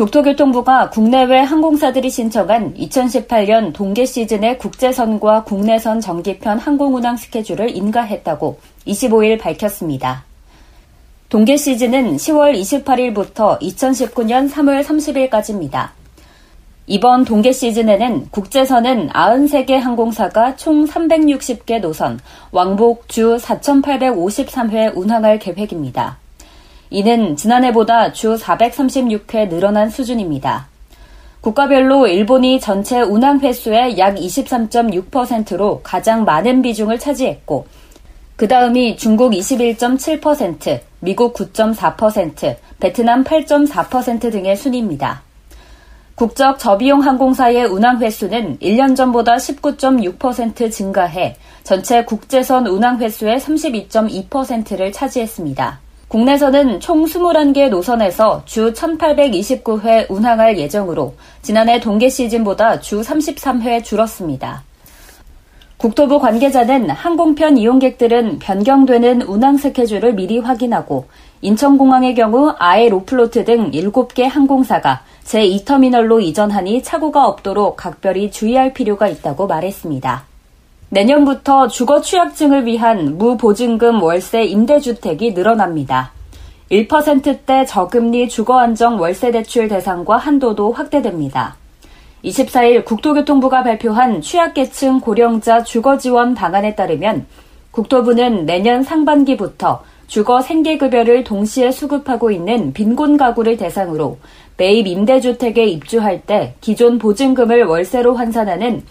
국토교통부가 국내외 항공사들이 신청한 2018년 동계 시즌의 국제선과 국내선 정기편 항공운항 스케줄을 인가했다고 25일 밝혔습니다. 동계 시즌은 10월 28일부터 2019년 3월 30일까지입니다. 이번 동계 시즌에는 국제선은 93개 항공사가 총 360개 노선, 왕복 주 4,853회 운항할 계획입니다. 이는 지난해보다 주 436회 늘어난 수준입니다. 국가별로 일본이 전체 운항 횟수의 약 23.6%로 가장 많은 비중을 차지했고, 그 다음이 중국 21.7%, 미국 9.4%, 베트남 8.4% 등의 순입니다. 국적 저비용 항공사의 운항 횟수는 1년 전보다 19.6% 증가해 전체 국제선 운항 횟수의 32.2%를 차지했습니다. 국내선은 총 21개 노선에서 주 1829회 운항할 예정으로 지난해 동계 시즌보다 주 33회 줄었습니다. 국토부 관계자는 항공편 이용객들은 변경되는 운항 스케줄을 미리 확인하고 인천공항의 경우 아에로플로트 등 7개 항공사가 제2터미널로 이전하니 착오가 없도록 각별히 주의할 필요가 있다고 말했습니다. 내년부터 주거 취약증을 위한 무보증금 월세 임대주택이 늘어납니다. 1%대 저금리 주거안정 월세대출 대상과 한도도 확대됩니다. 24일 국토교통부가 발표한 취약계층 고령자 주거지원 방안에 따르면 국토부는 내년 상반기부터 주거 생계급여를 동시에 수급하고 있는 빈곤 가구를 대상으로 매입 임대주택에 입주할 때 기존 보증금을 월세로 환산하는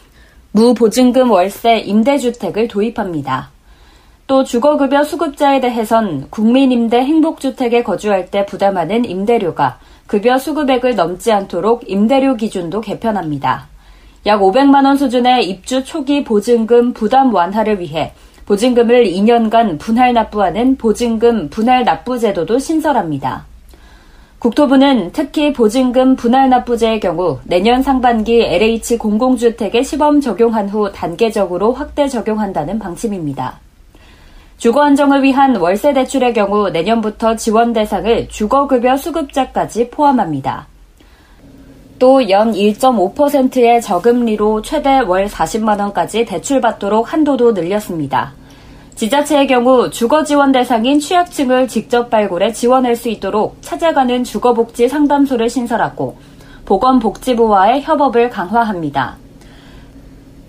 무보증금 월세 임대주택을 도입합니다. 또 주거급여 수급자에 대해선 국민임대 행복주택에 거주할 때 부담하는 임대료가 급여 수급액을 넘지 않도록 임대료 기준도 개편합니다. 약 500만 원 수준의 입주 초기 보증금 부담 완화를 위해 보증금을 2년간 분할 납부하는 보증금 분할 납부 제도도 신설합니다. 국토부는 특히 보증금 분할 납부제의 경우 내년 상반기 LH 공공주택에 시범 적용한 후 단계적으로 확대 적용한다는 방침입니다. 주거 안정을 위한 월세 대출의 경우 내년부터 지원 대상을 주거급여 수급자까지 포함합니다. 또 연 1.5%의 저금리로 최대 월 40만원까지 대출받도록 한도도 늘렸습니다. 지자체의 경우 주거 지원 대상인 취약층을 직접 발굴해 지원할 수 있도록 찾아가는 주거복지 상담소를 신설하고 보건복지부와의 협업을 강화합니다.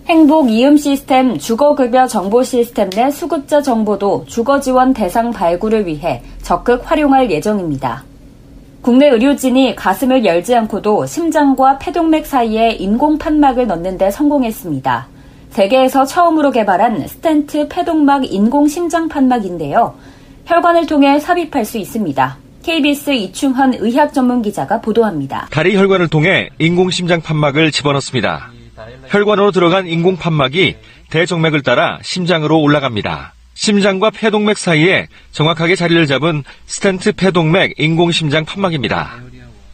행복 이음 시스템 주거급여 정보 시스템 내 수급자 정보도 주거 지원 대상 발굴을 위해 적극 활용할 예정입니다. 국내 의료진이 가슴을 열지 않고도 심장과 폐동맥 사이에 인공 판막을 넣는 데 성공했습니다. 세계에서 처음으로 개발한 스텐트 폐동막 인공 심장 판막인데요. 혈관을 통해 삽입할 수 있습니다. KBS 이충헌 의학 전문 기자가 보도합니다. 다리 혈관을 통해 인공 심장 판막을 집어넣습니다. 혈관으로 들어간 인공 판막이 대정맥을 따라 심장으로 올라갑니다. 심장과 폐동맥 사이에 정확하게 자리를 잡은 스텐트 폐동맥 인공 심장 판막입니다.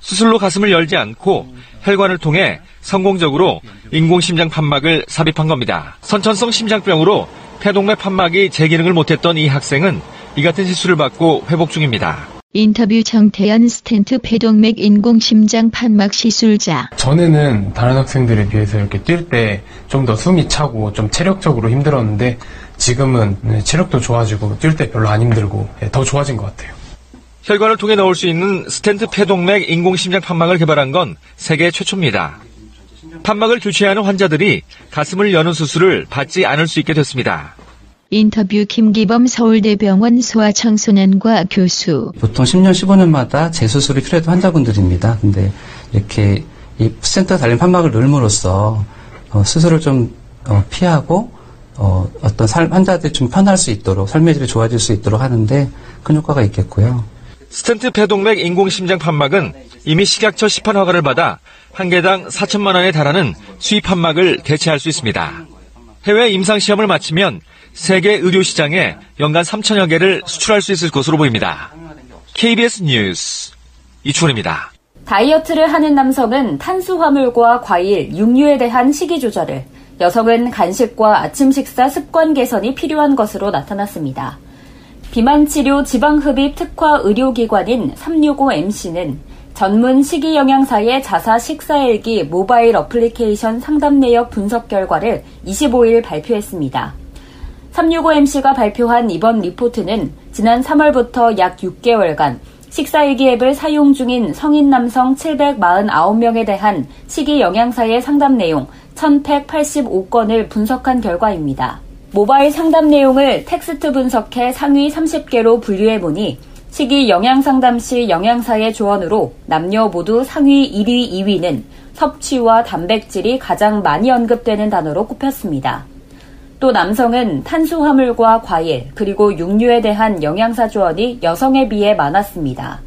수술로 가슴을 열지 않고 혈관을 통해 성공적으로 인공심장 판막을 삽입한 겁니다. 선천성 심장병으로 폐동맥 판막이 제 기능을 못했던 이 학생은 이 같은 시술을 받고 회복 중입니다. 인터뷰 정태현 스텐트 폐동맥 인공심장 판막 시술자. 전에는 다른 학생들에 비해서 이렇게 뛸 때 좀 더 숨이 차고 좀 체력적으로 힘들었는데 지금은 체력도 좋아지고 뛸 때 별로 안 힘들고 예, 더 좋아진 것 같아요. 혈관을 통해 넣을 수 있는 스텐트 폐동맥 인공심장 판막을 개발한 건 세계 최초입니다. 판막을 교체하는 환자들이 가슴을 여는 수술을 받지 않을 수 있게 됐습니다. 인터뷰 김기범 서울대병원 소아청소년과 교수. 보통 10년, 15년마다 재수술이 필요했던 환자분들입니다. 근데 이렇게 이 스텐트 달린 판막을 넣음으로써 어, 수술을 좀 어, 피하고 어, 떤 환자들이 좀 편할 수 있도록 삶의 질이 좋아질 수 있도록 하는데 큰 효과가 있겠고요. 스텐트 폐동맥 인공심장 판막은 이미 식약처 시판 허가를 받아 한 개당 4천만 원에 달하는 수입 판막을 대체할 수 있습니다. 해외 임상 시험을 마치면 세계 의료 시장에 연간 3천여 개를 수출할 수 있을 것으로 보입니다. KBS 뉴스 이충원입니다. 다이어트를 하는 남성은 탄수화물과 과일, 육류에 대한 식이 조절을, 여성은 간식과 아침 식사 습관 개선이 필요한 것으로 나타났습니다. 비만치료 지방흡입 특화 의료기관인 365MC는 전문 식이영양사의 자사 식사일기 모바일 어플리케이션 상담 내역 분석 결과를 25일 발표했습니다. 365MC가 발표한 이번 리포트는 지난 3월부터 약 6개월간 식사일기 앱을 사용 중인 성인 남성 749명에 대한 식이영양사의 상담 내용 1185건을 분석한 결과입니다. 모바일 상담 내용을 텍스트 분석해 상위 30개로 분류해 보니 식이 영양 상담 시 영양사의 조언으로 남녀 모두 상위 1위, 2위는 섭취와 단백질이 가장 많이 언급되는 단어로 꼽혔습니다. 또 남성은 탄수화물과 과일, 그리고 육류에 대한 영양사 조언이 여성에 비해 많았습니다.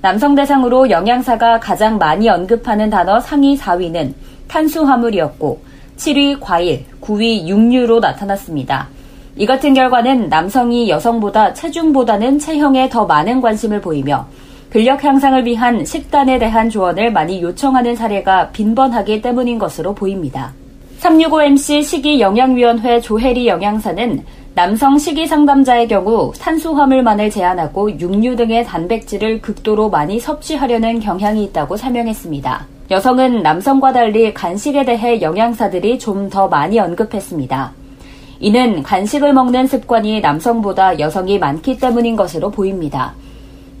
남성 대상으로 영양사가 가장 많이 언급하는 단어 상위 4위는 탄수화물이었고 7위 과일, 9위 육류로 나타났습니다. 이 같은 결과는 남성이 여성보다 체중보다는 체형에 더 많은 관심을 보이며 근력 향상을 위한 식단에 대한 조언을 많이 요청하는 사례가 빈번하기 때문인 것으로 보입니다. 365MC 식이영양위원회 조혜리 영양사는 남성 식이 상담자의 경우 탄수화물만을 제한하고 육류 등의 단백질을 극도로 많이 섭취하려는 경향이 있다고 설명했습니다. 여성은 남성과 달리 간식에 대해 영양사들이 좀 더 많이 언급했습니다. 이는 간식을 먹는 습관이 남성보다 여성이 많기 때문인 것으로 보입니다.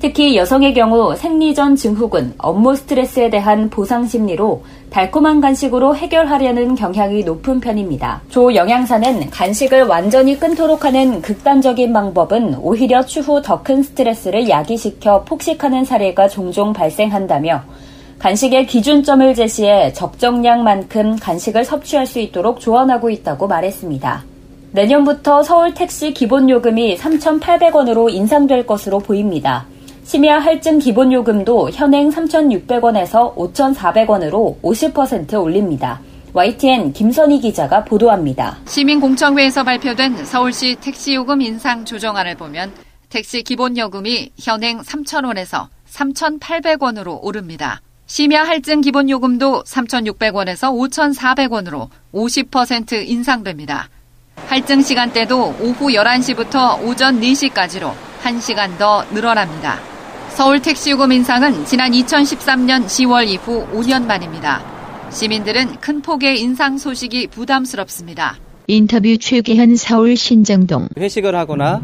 특히 여성의 경우 생리전 증후군, 업무 스트레스에 대한 보상 심리로 달콤한 간식으로 해결하려는 경향이 높은 편입니다. 조 영양사는 간식을 완전히 끊도록 하는 극단적인 방법은 오히려 추후 더 큰 스트레스를 야기시켜 폭식하는 사례가 종종 발생한다며 간식의 기준점을 제시해 적정량만큼 간식을 섭취할 수 있도록 조언하고 있다고 말했습니다. 내년부터 서울 택시 기본 요금이 3,800원으로 인상될 것으로 보입니다. 심야 할증 기본 요금도 현행 3,600원에서 5,400원으로 50% 올립니다. YTN 김선희 기자가 보도합니다. 시민공청회에서 발표된 서울시 택시 요금 인상 조정안을 보면 택시 기본 요금이 현행 3,000원에서 3,800원으로 오릅니다. 심야 할증 기본 요금도 3,600원에서 5,400원으로 50% 인상됩니다. 할증 시간대도 오후 11시부터 오전 4시까지로 1시간 더 늘어납니다. 서울 택시요금 인상은 지난 2013년 10월 이후 5년 만입니다. 시민들은 큰 폭의 인상 소식이 부담스럽습니다. 인터뷰 최계현 서울 신정동 회식을 하거나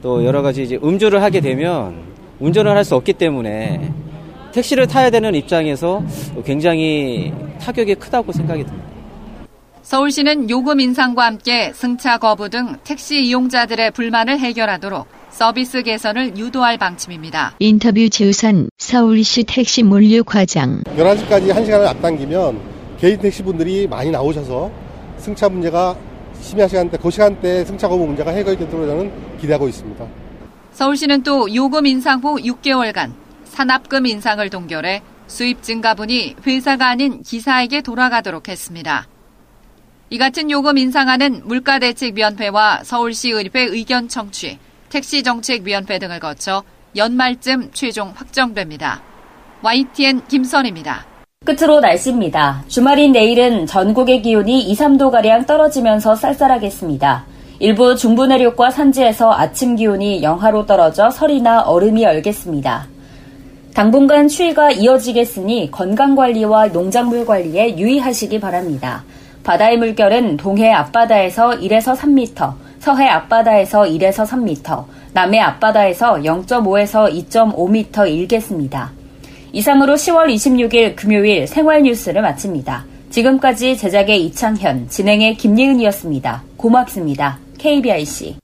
또 여러 가지 이제 음주를 하게 되면 운전을 할 수 없기 때문에 택시를 타야 되는 입장에서 굉장히 타격이 크다고 생각이 듭니다. 서울시는 요금 인상과 함께 승차 거부 등 택시 이용자들의 불만을 해결하도록 서비스 개선을 유도할 방침입니다. 인터뷰 지우선 서울시 택시 물류 과장 11시까지 1시간을 앞당기면 개인 택시분들이 많이 나오셔서 승차 문제가 심야 시간대, 그 시간대에 승차 거부 문제가 해결되도록 저는 기대하고 있습니다. 서울시는 또 요금 인상 후 6개월간 산납금 인상을 동결해 수입 증가분이 회사가 아닌 기사에게 돌아가도록 했습니다. 이 같은 요금 인상안은 물가대책위원회와 서울시의회 의견 청취, 택시정책위원회 등을 거쳐 연말쯤 최종 확정됩니다. YTN 김선입니다. 끝으로 날씨입니다. 주말인 내일은 전국의 기온이 2, 3도가량 떨어지면서 쌀쌀하겠습니다. 일부 중부 내륙과 산지에서 아침 기온이 영하로 떨어져 설이나 얼음이 얼겠습니다. 당분간 추위가 이어지겠으니 건강관리와 농작물 관리에 유의하시기 바랍니다. 바다의 물결은 동해 앞바다에서 1에서 3m, 서해 앞바다에서 1에서 3m, 남해 앞바다에서 0.5에서 2.5m 일겠습니다. 이상으로 10월 26일 금요일 생활 뉴스를 마칩니다. 지금까지 제작의 이창현, 진행의 김예은이었습니다. 고맙습니다. KBIC.